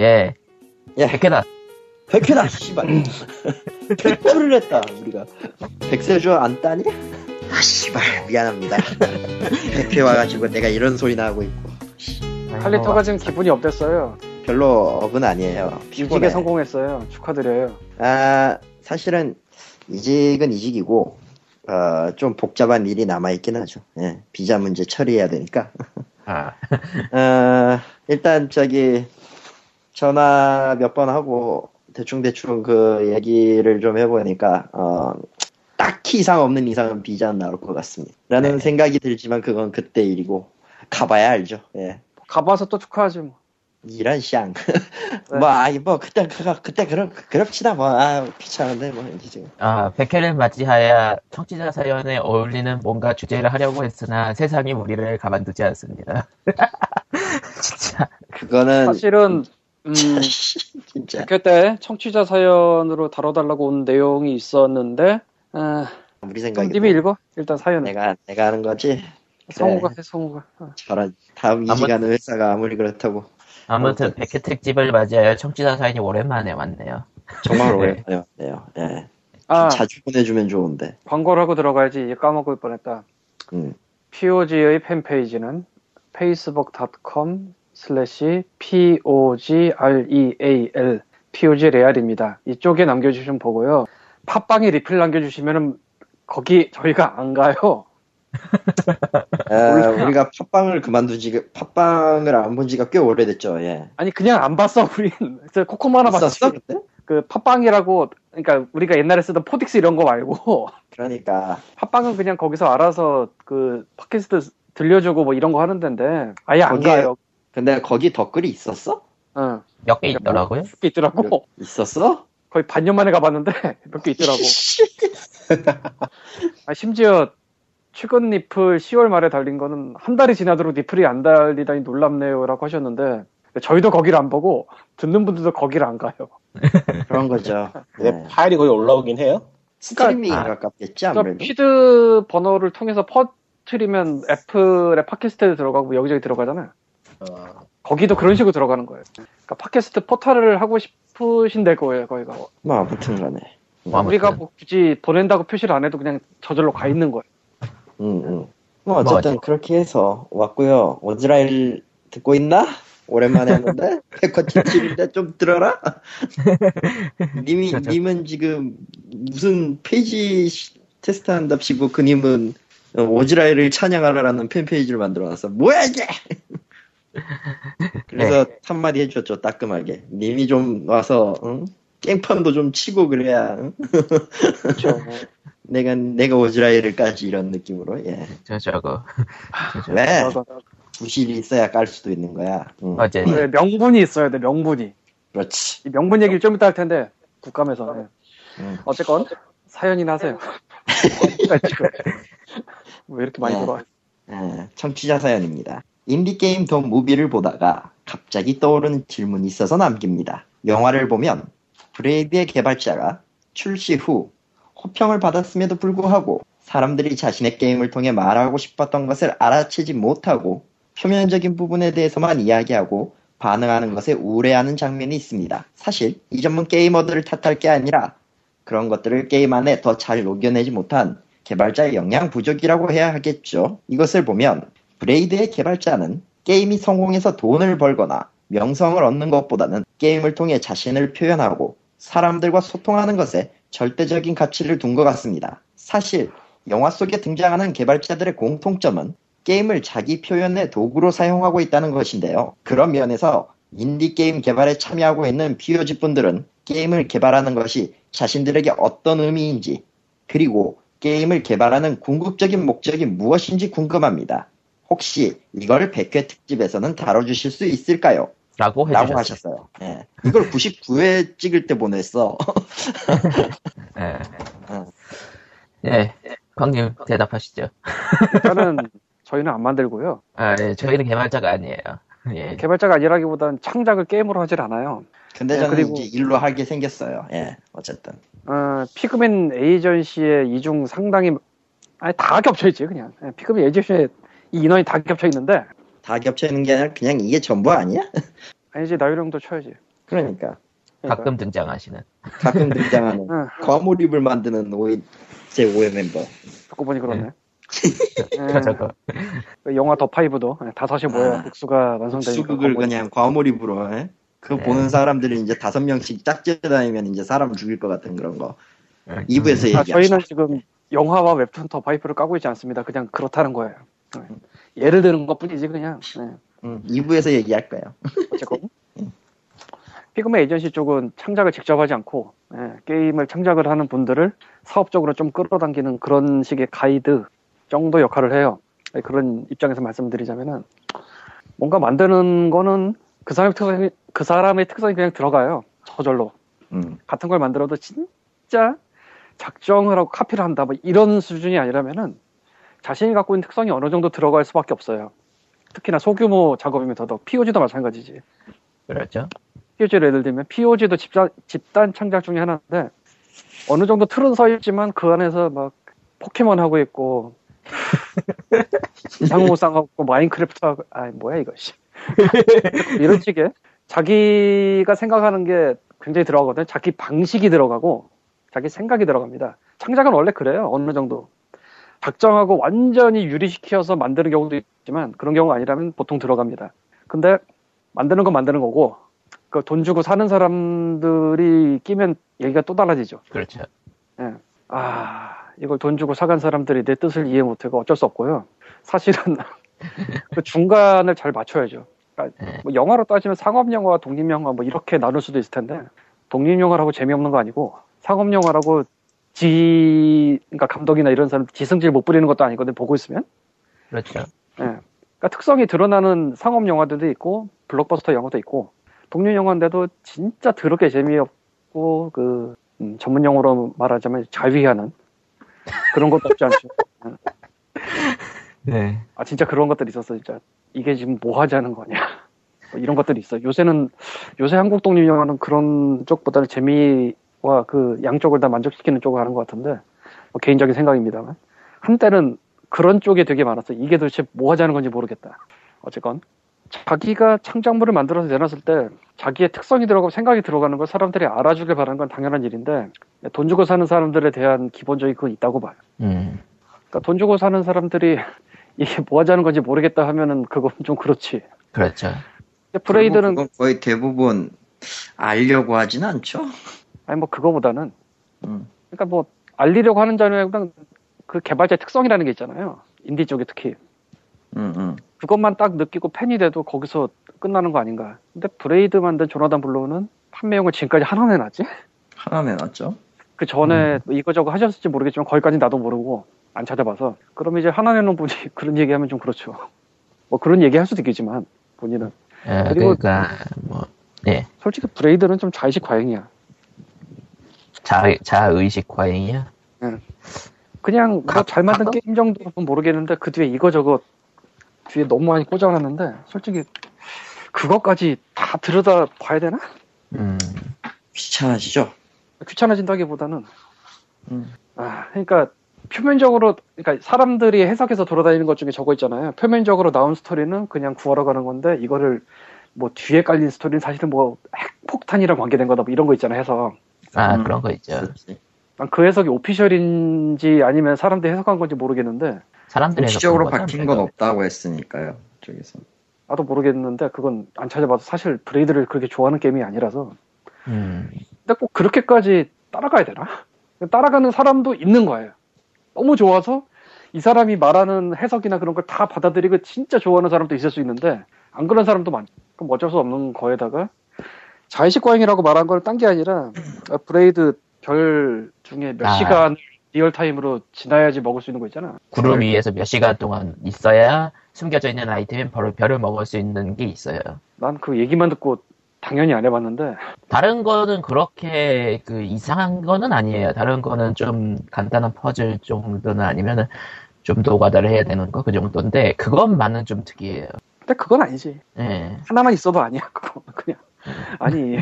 예. 예. 100회다. 100회다, 씨발. 100회를 했다, 우리가. 100세주 안 따니? 아, 씨발, 미안합니다. 100회 와가지고 내가 이런 소리나 하고 있고. 칼리터가 지금 기분이 업됐어요. 별로 업은 아니에요. 이직에. 성공했어요. 축하드려요. 아, 사실은 이직은 이직이고, 어, 좀 복잡한 일이 남아있긴 하죠. 예, 비자 문제 처리해야 되니까. 아, 어, 일단 저기 전화 몇 번 하고 대충대충 그 얘기를 좀 해보니까 어, 딱히 이상 없는 이상은 비자는 나올 것 같습니다. 라는 네. 생각이 들지만 그건 그때 일이고 가봐야 알죠. 예. 가봐서 또 축하하지 뭐. 이런 샹. 네. 뭐, 아이, 뭐, 그때, 그, 그때, 그렇, 그럽시다, 뭐, 아, 귀찮은데, 뭐, 이제 지금. 아, 100회를 맞이하여 청취자 사연에 어울리는 뭔가 주제를 하려고 했으나 세상이 우리를 가만두지 않습니다. 진짜. 그거는, 사실은 음, 진짜, 100회 때 청취자 사연으로 다뤄달라고 온 내용이 있었는데 아, 우리 생각에. 님이 읽어? 일단 사연을. 내가, 내가 하는 거지? 성우가 해, 성우가. 어. 저런, 다음 아무- 이직하는 회사가 아무리 그렇다고. 아무튼 어, 100회 특집을 맞이하여 청취자 사연이 오랜만에 왔네요. 정말 네. 오랜만에 왔네요. 예. 아, 자주 보내주면 좋은데. 광고를 하고 들어가야지. 이제 까먹을 뻔했다. 음. POG의 팬페이지는 slash POGREAL POG 레알입니다. 이쪽에 남겨주시면 보고요. 팟빵에 리플 남겨주시면은 거기 저희가 안 가요. 아, 우리가 팟빵을 그만두지, 팟빵을 안 본 지가 꽤 오래됐죠, 예. 아니 그냥 안 봤어 우린. 코코마 하나 그때? 그 팟빵이라고 그러니까 우리가 옛날에 쓰던 포딕스 이런 거 말고 그러니까. 팟빵은 그냥 거기서 알아서 그 팟캐스트 들려주고 뭐 이런 거 하는 데인데 아예 안 가요. 근데 거기 댓글이 있었어? 응. 몇 개 있더라고요. 몇 개 있더라고. 있었어? 거의 반년 만에 가봤는데 몇 개 있더라고. 아, 심지어 최근 리플 10월 말에 달린 거는 한 달이 지나도록 리플이 안 달리다니 놀랍네요라고 하셨는데 저희도 거기를 안 보고 듣는 분들도 거기를 안 가요. 그런 거죠. 근데 네. 파일이 거의 올라오긴 해요. 스트리밍에 아. 가깝겠지, 그러니까 아무래도. 피드 번호를 통해서 퍼트리면 애플의 팟캐스트에 들어가고 뭐 여기저기 들어가잖아요. 어, 거기도 그런 식으로 들어가는 거예요. 그러니까 팟캐스트 포털을 하고 싶으신데 거예요, 거기가. 뭐, 아무튼 간에. 뭐 아무튼. 우리가 뭐 굳이 보낸다고 표시를 안 해도 그냥 저절로 가 있는 거예요. 응, 응. 뭐, 어쨌든 어째- 그렇게 해서 왔고요. 오즈라일 듣고 있나? 오랜만에 하는데? 백화 팁집인데 좀 들어라? 님이, 저, 저. 님은 지금 무슨 페이지 시- 테스트 한답시고 그 님은 어, 오즈라일을 찬양하라라는 팬페이지를 만들어 놨어. 뭐야, 이게! 그래서 한마디 해줬죠, 따끔하게. 님이 좀 와서, 응? 깽판도 좀 치고 그래야, 응? 그렇죠. 내가, 내가 오즈라일을 까지 이런 느낌으로, 예. 저, 저거. 저, 저. 왜? 구실이 있어야 깔 수도 있는 거야. 응. 어제, 네, 명분이 있어야 돼, 명분이. 그렇지. 이 명분 얘기를 좀 이따 할 텐데, 국감에서. 네. 응. 어쨌건, 사연이나 하세요. 왜 이렇게 많이 네. 돌아? 예, 청취자 사연입니다. Indie Game The Movie를 보다가 갑자기 떠오르는 질문이 있어서 남깁니다. 영화를 보면 브레이드의 개발자가 출시 후 호평을 받았음에도 불구하고 사람들이 자신의 게임을 통해 말하고 싶었던 것을 알아채지 못하고 표면적인 부분에 대해서만 이야기하고 반응하는 것에 우려하는 장면이 있습니다. 사실 이 점은 게이머들을 탓할 게 아니라 그런 것들을 게임 안에 더 잘 녹여내지 못한 개발자의 역량 부족이라고 해야 하겠죠. 이것을 보면 브레이드의 개발자는 게임이 성공해서 돈을 벌거나 명성을 얻는 것보다는 게임을 통해 자신을 표현하고 사람들과 소통하는 것에 절대적인 가치를 둔 것 같습니다. 사실 영화 속에 등장하는 개발자들의 공통점은 게임을 자기 표현의 도구로 사용하고 있다는 것인데요. 그런 면에서 인디게임 개발에 참여하고 있는 POG 분들은 게임을 개발하는 것이 자신들에게 어떤 의미인지 그리고 게임을 개발하는 궁극적인 목적이 무엇인지 궁금합니다. 혹시 이걸 100회 특집에서는 다뤄주실 수 있을까요? 라고 라고 해주셨어요. 하셨어요. 예. 이걸 99회 찍을 때 보냈어. 예. 어. 예. 광님 대답하시죠. 일단은, 저희는 안 만들고요. 아, 예. 저희는 개발자가 아니에요. 예. 개발자가 아니라기보다는 창작을 게임으로 하질 않아요. 근데 네, 저는 그리고- 이제 일로 하게 생겼어요. 예, 어쨌든. 어, 피그맨 에이전시의 이중 상당히, 아니, 다 겹쳐 있지, 그냥. 예, 피그맨 에이전시에 이 인원이 다 겹쳐 있는데, 다 겹쳐 있는 게 아니라 그냥 이게 전부 아니야? 아니지 나유령도 쳐야지. 그러니까 그러니까. 가끔 등장하시는. 가끔 등장하는 응. 과몰입을 만드는 오해 제 오해 멤버. 듣고 보니 그렇네. 저, 저거. 그 영화 더 파이브도 다섯이 모여 아, 복수가 완성되니까 수극을 그냥 과몰입으로 해. 그 네. 보는 사람들이 이제 다섯 명씩 짝지 다니면 이제 사람 죽일 것 같은 그런 거. 음. 2부에서 아. 저희는 지금 영화와 웹툰 더 파이프를 까고 있지 않습니다. 그냥 그렇다는 거예요. 네. 예를 드는 것 뿐이지 그냥. 네. 응, 2부에서 얘기할 거예요. 어쨌건 피그마 에이전시 쪽은 창작을 직접 하지 않고 예, 게임을 창작을 하는 분들을 사업적으로 좀 끌어당기는 그런 식의 가이드 정도 역할을 해요. 예, 그런 입장에서 말씀드리자면은 뭔가 만드는 거는 그 사람의 특성이 그 사람의 특성이 그냥 들어가요. 저절로 음, 같은 걸 만들어도 진짜 작정을 하고 카피를 한다 뭐 이런 수준이 아니라면은 자신이 갖고 있는 특성이 어느 정도 들어갈 수밖에 없어요. 특히나 소규모 작업이면 더더욱 POG도 마찬가지지. 그렇죠. POG를 예를 들면 POG도 집단, 집단 창작 중에 하나인데 어느 정도 틀은 서 있지만 그 안에서 막 포켓몬 하고 있고 이상무쌍 하고 마인크래프트 하고 아 뭐야 이거 씨 이런 식의 자기가 생각하는 게 굉장히 들어가거든요 자기 방식이 들어가고 자기 생각이 들어갑니다 창작은 원래 그래요 어느 정도 작정하고 완전히 유리시켜서 만드는 경우도 있지만 그런 경우가 아니라면 보통 들어갑니다 근데 만드는 건 만드는 거고 그 돈 주고 사는 사람들이 끼면 얘기가 또 달라지죠. 그렇죠. 예. 아, 이걸 돈 주고 사간 사람들이 내 뜻을 이해 못하고 어쩔 수 없고요. 사실은 그 중간을 잘 맞춰야죠. 그러니까 네. 뭐 영화로 따지면 상업영화와 독립영화 뭐 이렇게 나눌 수도 있을 텐데 독립영화라고 재미없는 거 아니고 상업영화라고 지, 그러니까 감독이나 이런 사람 지승질 못 부리는 것도 아니거든 보고 있으면. 그렇죠. 예. 그러니까 특성이 드러나는 상업 영화들도 있고 블록버스터 영화도 있고 독립 영화인데도 진짜 더럽게 재미없고 그 음, 전문 용어로 말하자면 자위하는 그런 것도 없지 않죠. 네. 아 진짜 그런 것들이 있었어 진짜 이게 지금 뭐 하자는 거냐 뭐 이런 것들이 있어. 요새는 요새 한국 독립 영화는 그런 쪽보다는 재미 와그 양쪽을 다 만족시키는 쪽을 하는 것 같은데 뭐 개인적인 생각입니다만 한때는 그런 쪽이 되게 많았어. 이게 도대체 뭐 하자는 건지 모르겠다. 어쨌건 자기가 창작물을 만들어서 내놨을 때 자기의 특성이 들어가고 생각이 들어가는 걸 사람들이 알아주길 바라는 건 당연한 일인데 돈 주고 사는 사람들에 대한 기본적인 그건 있다고 봐요. 음. 그러니까 돈 주고 사는 사람들이 이게 뭐 하자는 건지 모르겠다 하면은 그건 좀 그렇지. 그렇죠. 브레이드는 거의 대부분 알려고 하진 않죠. 아니 뭐 그거보다는 음. 그러니까 뭐 알리려고 하는 자는 그 개발자의 특성이라는 게 있잖아요. 인디 쪽에 특히 음, 음. 그것만 딱 느끼고 팬이 돼도 거기서 끝나는 거 아닌가. 근데 브레이드 만든 조나단 블로우는 판매용을 지금까지 하나 내놨지? 하나 내놨죠. 그 전에 뭐 이거저거 하셨을지 모르겠지만 거기까지 나도 모르고 안 찾아봐서 그럼 이제 하나 내놓은 분이 그런 얘기하면 좀 그렇죠. 뭐 그런 얘기 할 수도 있겠지만 본인은 어, 그리고- 그러니까 뭐 네. 솔직히 브레이드는 좀 자의식 과잉이야. 자 자의식 과잉이야. 그냥 뭐 가- 잘 만든 가끔? 게임 정도는 모르겠는데 그 뒤에 이거저거 뒤에 너무 많이 꽂아놨는데 솔직히 그것까지 다 들여다 봐야 되나? 음. 귀찮아지죠. 귀찮아진다기보다는 음. 아 그러니까 표면적으로 그러니까 사람들이 해석해서 돌아다니는 것 중에 저거 있잖아요. 표면적으로 나온 스토리는 그냥 구하러 가는 건데 이거를 뭐 뒤에 깔린 스토리는 사실은 뭐 핵폭탄이랑 관계된 거다 뭐 이런 거 있잖아요. 해석. 아 음. 그런 거 있죠. 난 그 해석이 오피셜인지 아니면 사람들이 해석한 건지 모르겠는데 사람들이 공식적으로 밝힌 건 없다고 했으니까요. 쪽에서. 나도 모르겠는데 그건 안 찾아봐도 사실 브레이드를 그렇게 좋아하는 게임이 아니라서 음. 근데 꼭 그렇게까지 따라가야 되나? 따라가는 사람도 있는 거예요. 너무 좋아서 이 사람이 말하는 해석이나 그런 걸 다 받아들이고 진짜 좋아하는 사람도 있을 수 있는데 안 그런 사람도 많. 그럼 어쩔 수 없는 거에다가 자의식 과잉이라고 말한 건 딴 게 아니라 아, 브레이드 별 중에 몇 아. 시간 리얼타임으로 지나야지 먹을 수 있는 거 있잖아. 구름 위에서 몇 시간 동안 있어야 숨겨져 있는 아이템인 별을, 별을 먹을 수 있는 게 있어요. 난 그 얘기만 듣고 당연히 안 해봤는데 다른 거는 그렇게 그 이상한 거는 아니에요. 다른 거는 좀 간단한 퍼즐 정도는 아니면은 좀 노가다를 해야 되는 거 그 정도인데 그것만은 좀 특이해요. 근데 그건 아니지. 예. 하나만 있어도 아니야 그거 그냥 아니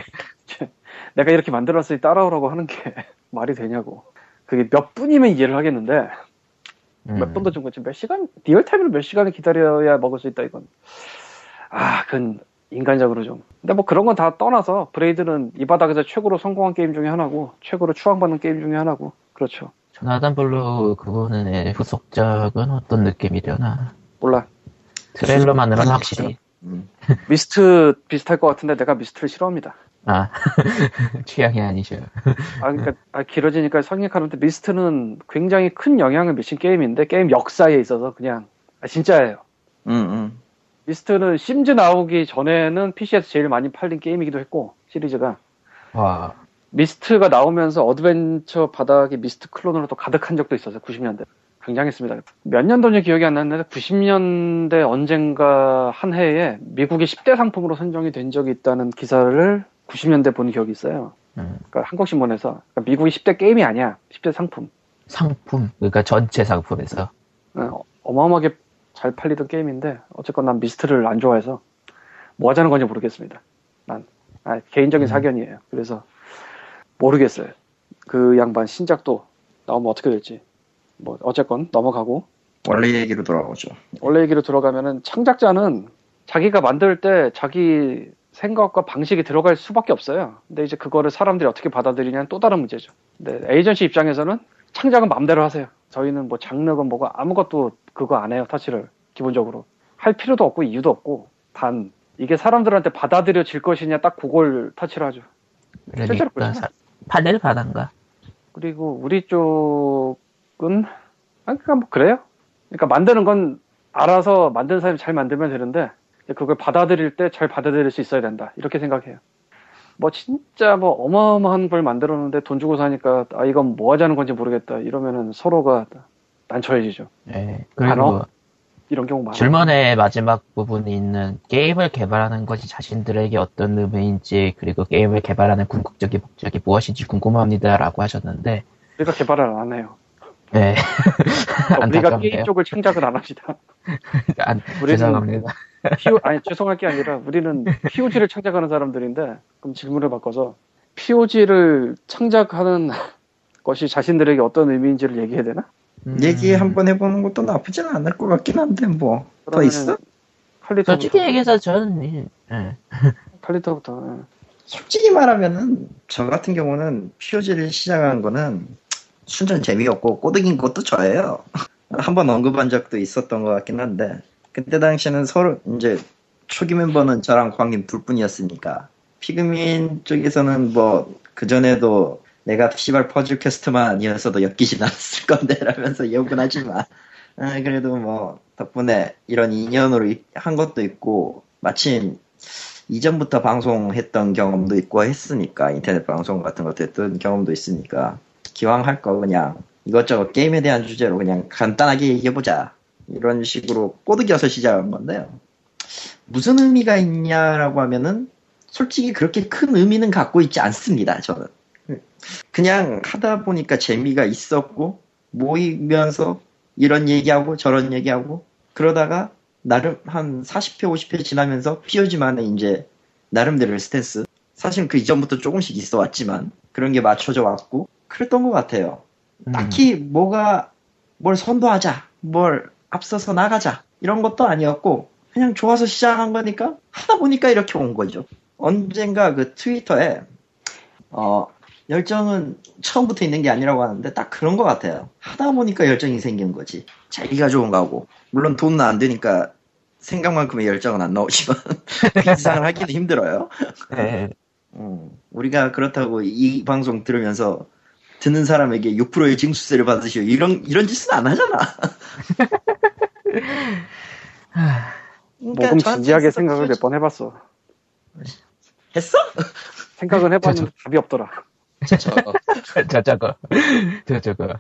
내가 이렇게 만들었으니 따라오라고 하는 게 말이 되냐고 그게 몇 분이면 이해를 하겠는데 음. 몇 분도 좀 그렇지 몇 시간 리얼타임으로 몇 시간을 기다려야 먹을 수 있다 이건 아 그건 인간적으로 좀. 근데 뭐 그런 건 다 떠나서 브레이드는 이 바닥에서 최고로 성공한 게임 중에 하나고 최고로 추앙받는 게임 중에 하나고 그렇죠. 조나단 블로우 그거는 후속작은 어떤 느낌이려나 몰라. 트레일러만으로는 확실히 음. 미스트 비슷할 것 같은데 내가 미스트를 싫어합니다. 아 취향이 아니셔 아, 그러니까 아, 길어지니까 성립하는데 미스트는 굉장히 큰 영향을 미친 게임인데 게임 역사에 있어서 그냥 아, 진짜예요. 음, 음. 미스트는 심즈 나오기 전에는 PC에서 제일 많이 팔린 게임이기도 했고 시리즈가 와 미스트가 나오면서 어드벤처 바닥에 미스트 클론으로 또 가득한 적도 있었어요. 90년대. 굉장했습니다. 몇 년도인지 기억이 안 나는데 90년대 언젠가 한 해에 미국의 10대 상품으로 선정이 된 적이 있다는 기사를 90년대 본 기억이 있어요. 음, 그러니까 한국신문에서 그러니까 미국이 10대 게임이 아니야. 10대 상품. 상품 그러니까 전체 상품에서 어, 어마어마하게 잘 팔리던 게임인데 어쨌건 난 미스트를 안 좋아해서 뭐 하자는 건지 모르겠습니다. 난 아, 개인적인 음. 사견이에요. 그래서 모르겠어요. 그 양반 신작도 나오면 어떻게 될지. 뭐 어쨌건 넘어가고 원래 얘기로 돌아오죠. 원래 얘기로 들어가면은 창작자는 자기가 만들 때 자기 생각과 방식이 들어갈 수밖에 없어요. 근데 이제 그거를 사람들이 어떻게 받아들이냐는 또 다른 문제죠. 근데 에이전시 입장에서는 창작은 마음대로 하세요. 저희는 뭐 장르건 뭐가 아무것도 그거 안 해요. 터치를 기본적으로 할 필요도 없고 이유도 없고 단 이게 사람들한테 받아들여질 것이냐 딱 그걸 터치를 하죠. 실제로 그러니까 그렇잖아. 사- 판넬 바단가 그리고 우리 쪽은 아 그러니까 뭐 그래요. 그러니까 만드는 건 알아서 만드는 사람이 잘 만들면 되는데 그걸 받아들일 때 잘 받아들일 수 있어야 된다 이렇게 생각해요. 뭐 진짜 뭐 어마어마한 걸 만들었는데 돈 주고 사니까 아 이건 뭐 하자는 건지 모르겠다 이러면은 서로가 난처해지죠. 예, 단어? 그리고 이런 경우 많아요. 질문의 마지막 부분에 있는 게임을 개발하는 것이 자신들에게 어떤 의미인지 그리고 게임을 개발하는 궁극적인 목적이 무엇인지 궁금합니다라고 하셨는데 우리가 개발을 안 해요. 네 우리가 안타깝네요. 게임 쪽을 창작을 안 합니다. 안, 우리는 죄송합니다 PO, 아니 죄송할 게 아니라 우리는 POG를 창작하는 사람들인데 그럼 질문을 바꿔서 POG를 창작하는 것이 자신들에게 어떤 의미인지를 얘기해야 되나? 음, 얘기 한번 해보는 것도 나쁘지는 않을 것 같긴 한데 뭐 더 있어? 칼리터 솔직히 얘기해서 저는 이- 예. 칼리터부터 예. 솔직히 말하면은 저 같은 경우는 POG를 시작한 거는 순전 재미없고 꼬드긴 것도 저예요. 한번 언급한 적도 있었던 것 같긴 한데. 그때 당시에는 서로 이제 초기 멤버는 저랑 광님 둘 뿐이었으니까. 피그민 쪽에서는 뭐 그전에도 내가 시발 퍼즐 퀘스트만 아니었어도 엮이진 않았을 건데 라면서 욕은 하지만. 아, 그래도 뭐 덕분에 이런 인연으로 이- 한 것도 있고 마침 이전부터 방송했던 경험도 있고 했으니까 인터넷 방송 같은 것도 했던 경험도 있으니까 기왕 할 거 그냥 이것저것 게임에 대한 주제로 그냥 간단하게 얘기해보자. 이런 식으로 꼬드겨서 시작한 건데요. 무슨 의미가 있냐라고 하면은 솔직히 그렇게 큰 의미는 갖고 있지 않습니다 저는. 그냥 하다 보니까 재미가 있었고 모이면서 이런 얘기하고 저런 얘기하고 그러다가 나름 한 40회 50회 지나면서 POG만의 이제 나름대로의 스탠스. 사실 그 이전부터 조금씩 있어 왔지만 그런 게 맞춰져 왔고 그랬던 것 같아요. 음, 딱히 뭐가 뭘 선도하자 뭘 앞서서 나가자 이런 것도 아니었고 그냥 좋아서 시작한 거니까 하다 보니까 이렇게 온 거죠. 언젠가 그 트위터에 어 열정은 처음부터 있는 게 아니라고 하는데 딱 그런 것 같아요. 하다 보니까 열정이 생긴 거지. 자기가 좋은 거고. 물론 돈은 안 되니까 생각만큼의 열정은 안 나오지만 그 이상을 하기도 힘들어요. 예. 음, 우리가 그렇다고 이 방송 들으면서 듣는 사람에게 6%의 징수세를 받으시오 이런 이런 짓은 안 하잖아. 그러니까 저한테 진지하게 생각을 몇 번 해봤어. 했어? 생각은 해봤는데 답이 없더라. 저, 저 저거 저 저거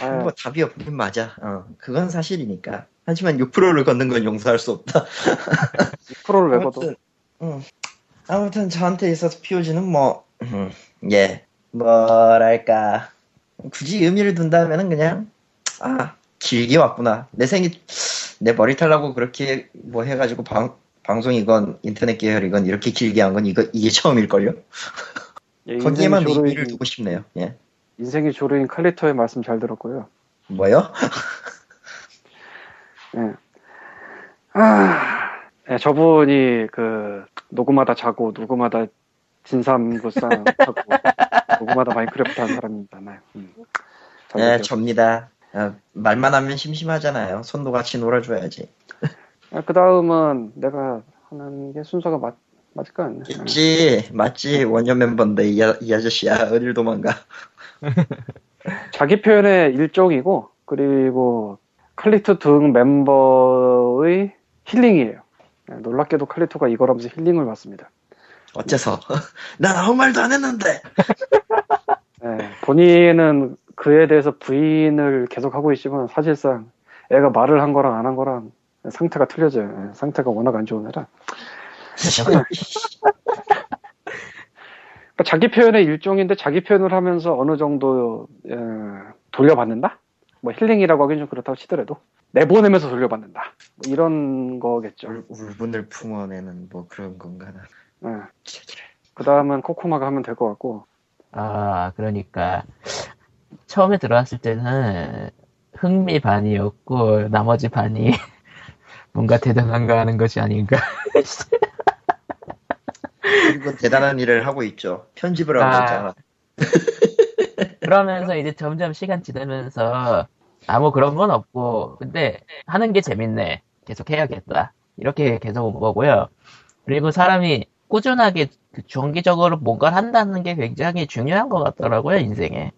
아, 뭐 답이 없긴 맞아. 어, 그건 사실이니까. 하지만 6%를 걷는 건 용서할 수 없다. 2%를 외워도 아무튼, 음, 아무튼 저한테 있어서 POG는 뭐, 음, 예, 뭐랄까. 굳이 의미를 둔다면은 그냥, 아, 길게 왔구나. 내 생이, 내 머리 탈라고 그렇게 뭐 해가지고 방, 방송이건 인터넷 계열이건 이렇게 길게 한 건 이거, 이게 처음일걸요? 예, 거기에만 의미를 두고 싶네요. 예. 인생의 조르인 칼리터의 말씀 잘 들었고요. 뭐요? 예. 아, 예, 저분이 그 녹음하다 자고 녹음하다 진삼구상 하고 녹음하다 마인크래프트 하는 사람입니다. 네. 음. 잘 네. 접니다. 아, 말만 하면 심심하잖아요. 손도 같이 놀아줘야지. 그 다음은 내가 하는 게 순서가 맞, 맞을 거 아니야. 있지, 맞지. 원년 멤버인데 이, 아, 이 아저씨야 어딜 도망가. 자기 표현의 일종이고 그리고 칼리토 등 멤버의 힐링이에요. 네, 놀랍게도 칼리토가 이걸 하면서 힐링을 받습니다. 어째서? 난 아무 말도 안 했는데. 네, 본인은 그에 대해서 부인을 계속 하고 있지만 사실상 애가 말을 한 거랑 안 한 거랑 상태가 틀려져요. 네, 상태가 워낙 안 좋은 애라. 그러니까 자기 표현의 일종인데 자기 표현을 하면서 어느 정도 에, 돌려받는다? 뭐 힐링이라고 하긴 좀 그렇다고 치더라도 내보내면서 돌려받는다. 뭐 이런 거겠죠. 울, 울분을 품어내는 뭐 그런 건가. 네. 그 다음은 코코마가 하면 될 것 같고 아, 그러니까 처음에 들어왔을 때는 흥미 반이었고 나머지 반이 뭔가 대단한가 하는 것이 아닌가. 그리고 대단한 일을 하고 있죠. 편집을 하고 아. 있잖아. 그러면서 이제 점점 시간 지나면서 아무 그런 건 없고 근데 하는 게 재밌네. 계속 해야겠다. 이렇게 계속 온 거고요. 그리고 사람이 꾸준하게 그 정기적으로 뭔가를 한다는 게 굉장히 중요한 것 같더라고요, 인생에.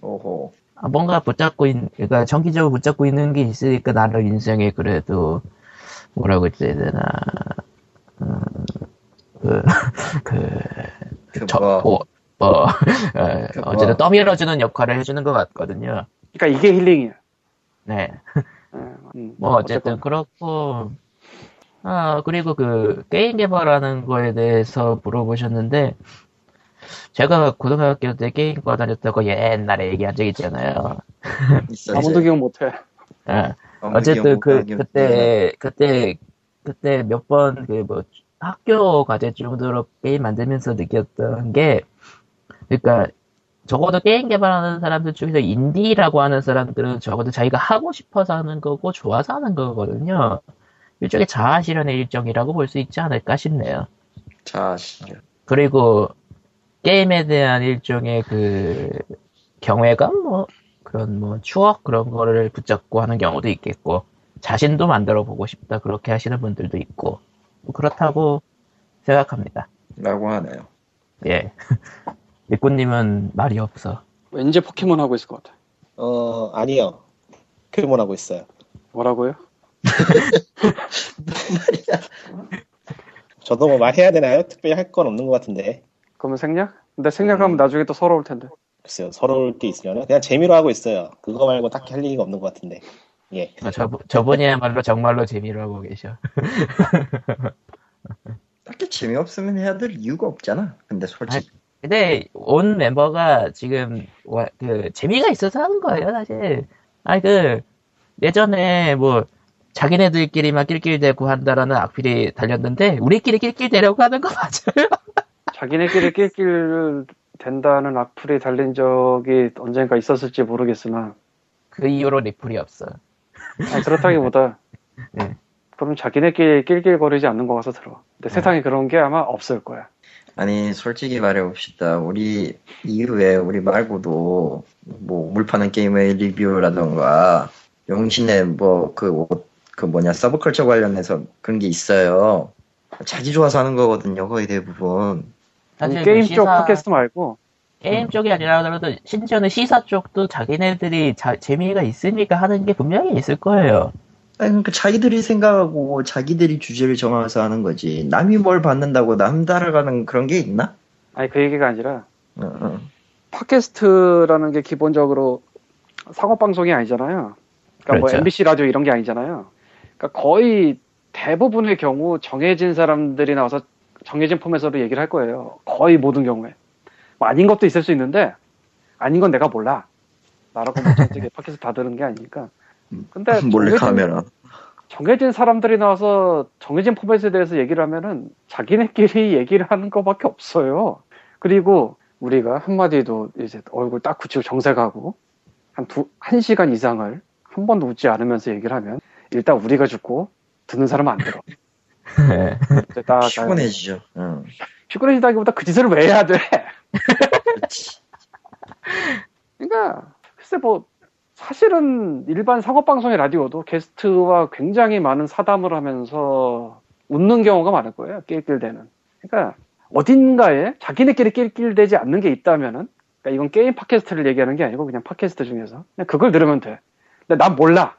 오호. 아, 뭔가 붙잡고 있, 그러니까 정기적으로 붙잡고 있는 게 있으니까 나름 인생에 그래도 뭐라고 해야 되나, 음, 그, 그, 그 저, 뭐, 뭐, 뭐, 어, 그 뭐. 어쨌든 떠밀어주는 역할을 해주는 것 같거든요. 그러니까 이게 힐링이야. 네. 네, 음, 뭐 어쨌든 그렇고 아 그리고 그 게임 개발하는 거에 대해서 물어보셨는데 제가 고등학교 때 게임과 다녔다고 옛날에 얘기한 적 있잖아요. 있어. 아무도 기억 못해. 예. 아무도 어쨌든 그 그때 그때 그때 몇 번 그 뭐 학교 과제 정도로 게임 만들면서 느꼈던 게 그러니까 적어도 게임 개발하는 사람들 중에서 인디라고 하는 사람들은 적어도 자기가 하고 싶어서 하는 거고 좋아서 하는 거거든요. 일종의 자아 실현의 일정이라고 볼 수 있지 않을까 싶네요. 자, 시죠. 그리고 게임에 대한 일종의 그 경외감 뭐 그런 뭐 추억 그런 거를 붙잡고 하는 경우도 있겠고 자신도 만들어 보고 싶다 그렇게 하시는 분들도 있고 뭐 그렇다고 생각합니다. 라고 하네요. 예. 리꾸님은 말이 없어. 왠지 포켓몬 하고 있을 것 같아. 어, 아니요. 포켓몬 하고 있어요. 뭐라고요? 저도 뭐 말해야 되나요? 특별히 할 건 없는 것 같은데. 그러면 생략? 근데 생략하면 음. 나중에 또 서러울 텐데. 글쎄요, 서러울 게 있으면 그냥 재미로 하고 있어요. 그거 말고 딱히 할 얘기가 없는 것 같은데. 예. 아, 저, 저분이야말로 정말로 재미로 하고 계셔. 딱히 재미없으면 해야 될 이유가 없잖아. 근데 솔직히. 근데 온 멤버가 지금 와- 그 재미가 있어서 하는 거예요, 사실. 아니 그 예전에 뭐 자기네들끼리만 낄낄대고 한다라는 악필이 달렸는데 우리끼리 낄낄대려고 하는 거 맞아요? 자기네끼리 낄낄 된다는 악플이 달린 적이 언젠가 있었을지 모르겠으나 그 이후로 리플이 없어. 아니, 그렇다기보다 네. 그럼 자기네끼리 낄낄거리지 않는 거 같아서 들어. 근데 세상에 그런 게 아마 없을 거야. 아니, 솔직히 말해봅시다. 우리 이후에 우리 말고도 뭐 물 파는 게임의 리뷰라던가 용신의 뭐 그 그 뭐냐 서브컬처 관련해서 그런 게 있어요. 자기 좋아서 하는 거거든요. 거의 대부분. 사실 그 게임 시사- 쪽 팟캐스트 말고 게임 쪽이 아니라 하더라도 심지어는 시사 쪽도 자기네들이 자- 재미가 있으니까 하는 게 분명히 있을 거예요. 아니, 그러니까 자기들이 생각하고 자기들이 주제를 정해서 하는 거지. 남이 뭘 받는다고 남 따라가는 그런 게 있나? 아니 그 얘기가 아니라 어, 어. 팟캐스트라는 게 기본적으로 상업 방송이 아니잖아요. 그러니까 뭐 그렇죠. MBC 라디오 이런 게 아니잖아요. 그러니까 거의 대부분의 경우 정해진 사람들이 나와서 정해진 포맷으로 얘기를 할 거예요. 거의 모든 경우에. 뭐 아닌 것도 있을 수 있는데 아닌 건 내가 몰라. 나라고 뭐 어떻게 팟캐스트 다 들은 게 아니니까. 근데 몰래 정해진- 카메라. 정해진 사람들이 나와서 정해진 포맷에 대해서 얘기를 하면은 자기네끼리 얘기를 하는 것밖에 없어요. 그리고 우리가 한마디도 이제 얼굴 딱 굳히고 정색하고 한 두, 한 시간 이상을 한 번도 웃지 않으면서 얘기를 하면 일단 우리가 죽고 듣는 사람은 안 들어. 이제 딱 피곤해지죠. 응. 피곤해지다기보다 그 짓을 왜 해야 돼? 그러니까 글쎄 뭐 사실은 일반 상업방송의 라디오도 게스트와 굉장히 많은 사담을 하면서 웃는 경우가 많을 거예요. 낄낄대는. 그러니까 어딘가에 자기네끼리 낄낄대지 않는 게 있다면은 그러니까 이건 게임 팟캐스트를 얘기하는 게 아니고 그냥 팟캐스트 중에서 그냥 그걸 들으면 돼. 근데 난 몰라.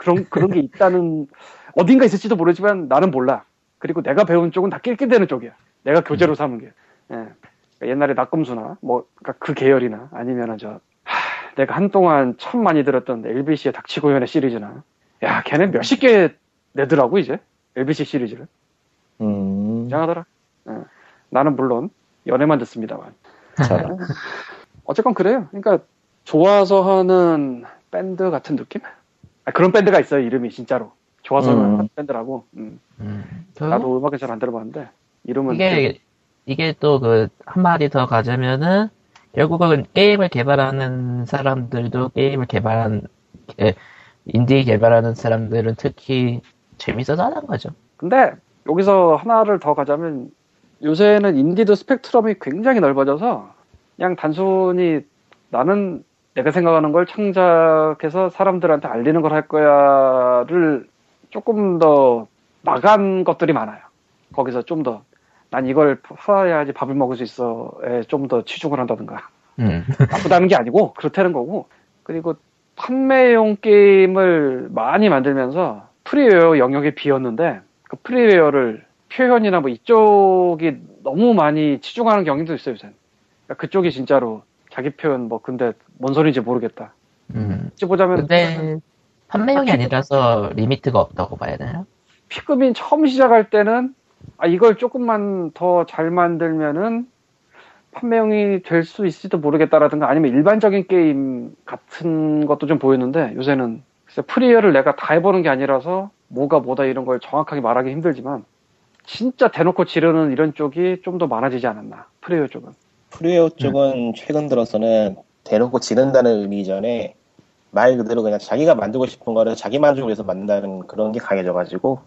그런 그런 게 있다는 어딘가 있을지도 모르지만 나는 몰라. 그리고 내가 배운 쪽은 다 낄낄대는 쪽이야. 내가 교재로 삼은 게. 예. 그러니까 옛날에 낙검수나 뭐 그 계열이나 아니면은 저 하, 내가 한동안 참 많이 들었던 LBC의 닥치고연의 시리즈나 야 걔네 몇십 개 내더라고 이제 LBC 시리즈를 음. 이상하더라. 예. 나는 물론 연애만 듣습니다만. 자, 어쨌건 그래요. 그러니까 좋아서 하는 밴드 같은 느낌? 아, 그런 밴드가 있어요. 이름이 진짜로. 좋아서 음. 밴드라고. 음. 음, 나도 음악을 잘 안 들어봤는데 이름은 이게 이게 또 그 한마디 더 가자면은 결국은 게임을 개발하는 사람들도 게임을 개발한 에, 인디 개발하는 사람들은 특히 재밌어서 하는 거죠. 근데 여기서 하나를 더 가자면 요새는 인디도 스펙트럼이 굉장히 넓어져서 그냥 단순히 나는 내가 생각하는 걸 창작해서 사람들한테 알리는 걸 할 거야를 조금 더 나간 것들이 많아요. 거기서 좀 더 난 이걸 팔아야지 밥을 먹을 수 있어에 좀 더 치중을 한다든가 음. 나쁘다는 게 아니고 그렇다는 거고 그리고 판매용 게임을 많이 만들면서 프리웨어 영역이 비었는데 그 프리웨어를 표현이나 뭐 이쪽이 너무 많이 치중하는 경향도 있어요 요새 그러니까 그쪽이 진짜로 자기 표현 뭐 근데 뭔 소리인지 모르겠다 음. 보자면 근데 판매용이 아니라서 limit가 없다고 봐야 되나요? 피그민 처음 시작할 때는 아 이걸 조금만 더 잘 만들면은 판매용이 될 수 있을지도 모르겠다라든가 아니면 일반적인 게임 같은 것도 좀 보였는데 요새는 글쎄 프리웨어를 내가 다 해보는 게 아니라서 뭐가 뭐다 이런 걸 정확하게 말하기 힘들지만 진짜 대놓고 지르는 이런 쪽이 좀 더 많아지지 않았나 프리웨어 쪽은 프리웨어 쪽은 최근 들어서는 대놓고 지른다는 의미 이전에 말 그대로 그냥 자기가 만들고 싶은 거를 자기 만족을 위해서 만든다는 그런 게 강해져가지고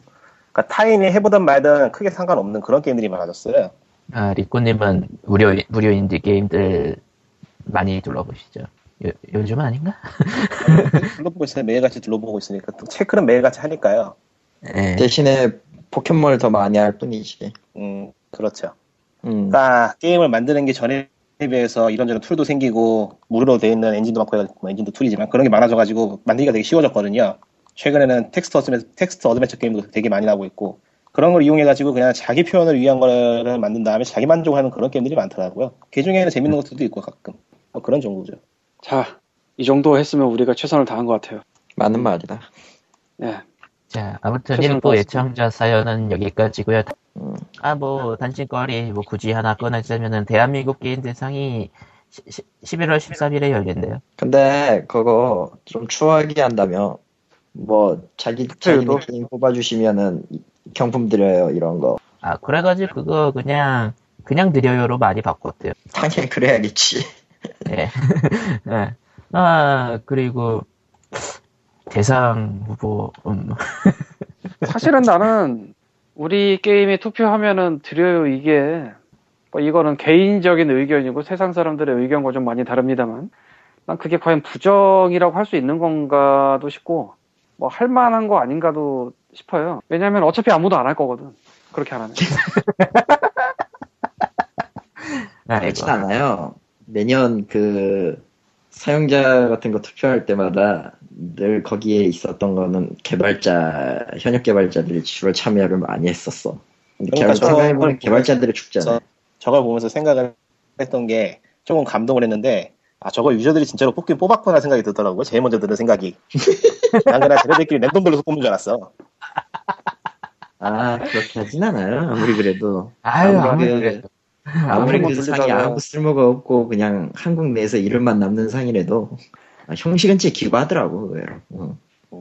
그러니까 타인이 해보든 말든 크게 상관없는 그런 게임들이 많아졌어요. 아, 리코님은 무료, 무료 인디 게임들 많이 둘러보시죠. 요, 요즘 아닌가? 둘러보고 있어요. 매일같이 둘러보고 있으니까 또 체크는 매일같이 하니까요. 네. 대신에 포켓몬을 더 많이 할 뿐이지. 음 그렇죠. 음. 그러니까 게임을 만드는 게 전에 비해서 이런저런 툴도 생기고 무료로 돼 있는 엔진도 많고 뭐 엔진도 툴이지만 그런 게 많아져가지고 만들기가 되게 쉬워졌거든요. 최근에는 텍스트 어드벤처, 텍스트 어드벤처 게임도 되게 많이 나오고 있고 그런 걸 이용해가지고 그냥 자기 표현을 위한 거를 만든 다음에 자기 만족하는 그런 게임들이 많더라고요. 그 중에는 재밌는 것들도 있고 가끔 뭐 그런 정도죠. 자 이 정도 했으면 우리가 최선을 다한 것 같아요 맞는 말이다. 예 자, 아무튼 최선을 일부 다했습니다. 예청자 사연은 여기까지고요 음. 아, 뭐, 단신거리, 뭐, 굳이 하나 꺼내자면은, 대한민국 게임 대상이 11월 13일에 열린대요. 근데 그거 좀 추하게 한다면 뭐 자기 자기 게임 뽑아주시면은 경품 드려요 이런 거. 아, 그래가지고 그거 그냥, 그냥 드려요로 많이 바꿨대요. 당연히 그래야겠지. 예. 예. 아, 그리고, 대상 후보, 음, 사실은 나는 우리 게임에 투표하면은 드려요 이게. 뭐 이거는 개인적인 의견이고 세상 사람들의 의견과 좀 많이 다릅니다만. 난 그게 과연 부정이라고 할 수 있는 건가도 싶고 뭐 할 만한 거 아닌가도 싶어요. 왜냐면 어차피 아무도 안 할 거거든. 그렇게 안 하면 그렇진 아이고. 않아요. 매년 그 사용자 같은 거 투표할 때마다 늘 거기에 있었던 거는 개발자 현역 개발자들이 주로 참여를 많이 했었어. 그러니까 개발- 생각해보면 저걸 개발자들의 축제네. 저걸 보면서 생각을 했던 게 조금 감동을 했는데 아 저거 유저들이 진짜로 뽑긴 뽑았구나 생각이 들더라고요. 제일 먼저 드는 생각이. 난 그냥 쟤네들끼리 랜덤별로 뽑는 줄 알았어. 아 그렇게 하진 않아요. 아무리 그래도 아유, 아무리 아무리 그- 그래도. 그 상이 아무 쓸모가 없고 그냥 한국 내에서 이름만 남는 상이라도 아, 형식은 제 기구하더라고 의외로. 응.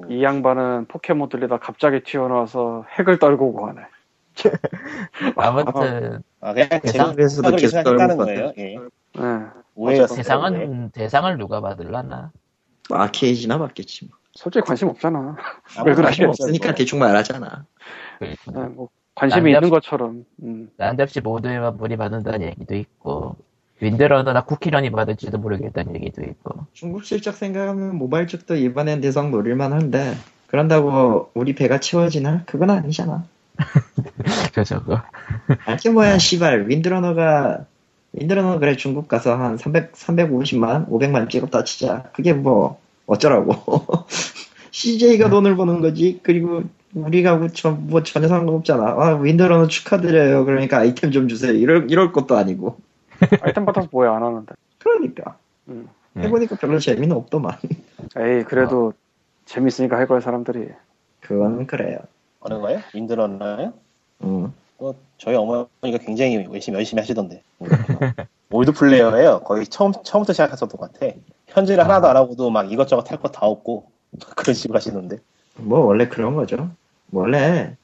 이 양반은 포켓몬 들리다 갑자기 튀어나와서 핵을 떨고 하네 아무튼, 아 그냥 대상? 제가 그래서도 생각을 계속 떨고 거예요. 예. 예. 오해였어요. 대상은, 대상을 누가 받을라나? 뭐 아케이지나 받겠지 뭐. 솔직히 관심 없잖아 아무 왜? 관심 없으니까. 대충 말하잖아. 예, 뭐 관심이 있는 것처럼. 음. 난잡시 모드에만 물이 받는다는 얘기도 있고 윈드러너나 쿠키런이 받을지도 모르겠다는 얘기도 있고 중국 실적 생각하면 모바일 쪽도 이번엔 대성 노릴만 한데 그런다고 우리 배가 채워지나? 그건 아니잖아. 저 저거 알게 뭐야 씨발 윈드러너가 윈드러너 그래 중국 가서 한 300, 350만 500만 찍었다 치자 그게 뭐 어쩌라고 CJ가 돈을 버는 거지 그리고 우리가 뭐, 저, 뭐 전혀 상관없잖아 아 윈드러너 축하드려요 그러니까 아이템 좀 주세요 이럴, 이럴 것도 아니고 아이템 받아서 뭐야 안 하는데. 그러니까 음. 네. 해보니까 별로 재미는 없더만 에이 그래도 재밌으니까 할 거야 사람들이. 그건 그래요 어느 거요? 윈드러너요? 응. 뭐 저희 어머니가 굉장히 열심히 열심히 하시던데. old player예요. 거의 처음 처음부터 시작했었던 것 같아. 현질을 하나도 안 하고도 막 이것저것 할 거 다 없고 그런 식으로 하시던데. 뭐 원래 그런 거죠. 원래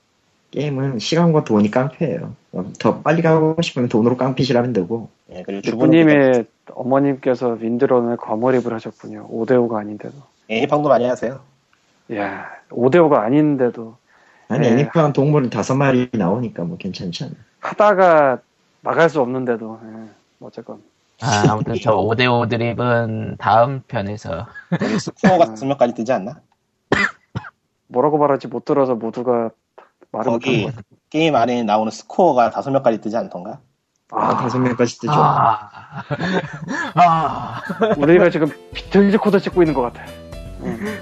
게임은 시간과 돈이 깡패예요. 더 빨리 가고 싶으면 돈으로 깡패시라면 되고. 예, 그리고 주부님의 어머님께서 윈드런에 과몰입을 하셨군요. 5대5가 아닌데도. 애니팡도 많이 하세요. 이야, 5대5가 아닌데도 아니 네. 애니팡 동물은 다섯 마리 나오니까 뭐 괜찮잖아. 하다가 나갈 수 없는데도. 예, 뭐 어쨌건. 아, 아무튼 저 5대5 드립은 다음 편에서 여기 스코어가 두 명까지 뜨지 않나? 뭐라고 말할지 못 들어서 모두가 말을 거기. 게임 안에 나오는 스코어가 다섯 명까지 뜨지 않던가? 아, 다섯 명까지 뜨죠. 아, 아, 우리가 지금 비틀즈 코드 찍고 있는 것 같아.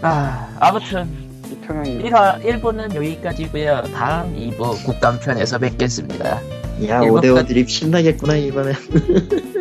아, 아무튼 이 평양이. 1화 1부는 여기까지고요 다음 2부 국감편에서 뵙겠습니다 야 일곱 5대5 가- 드립 신나겠구나 이번에.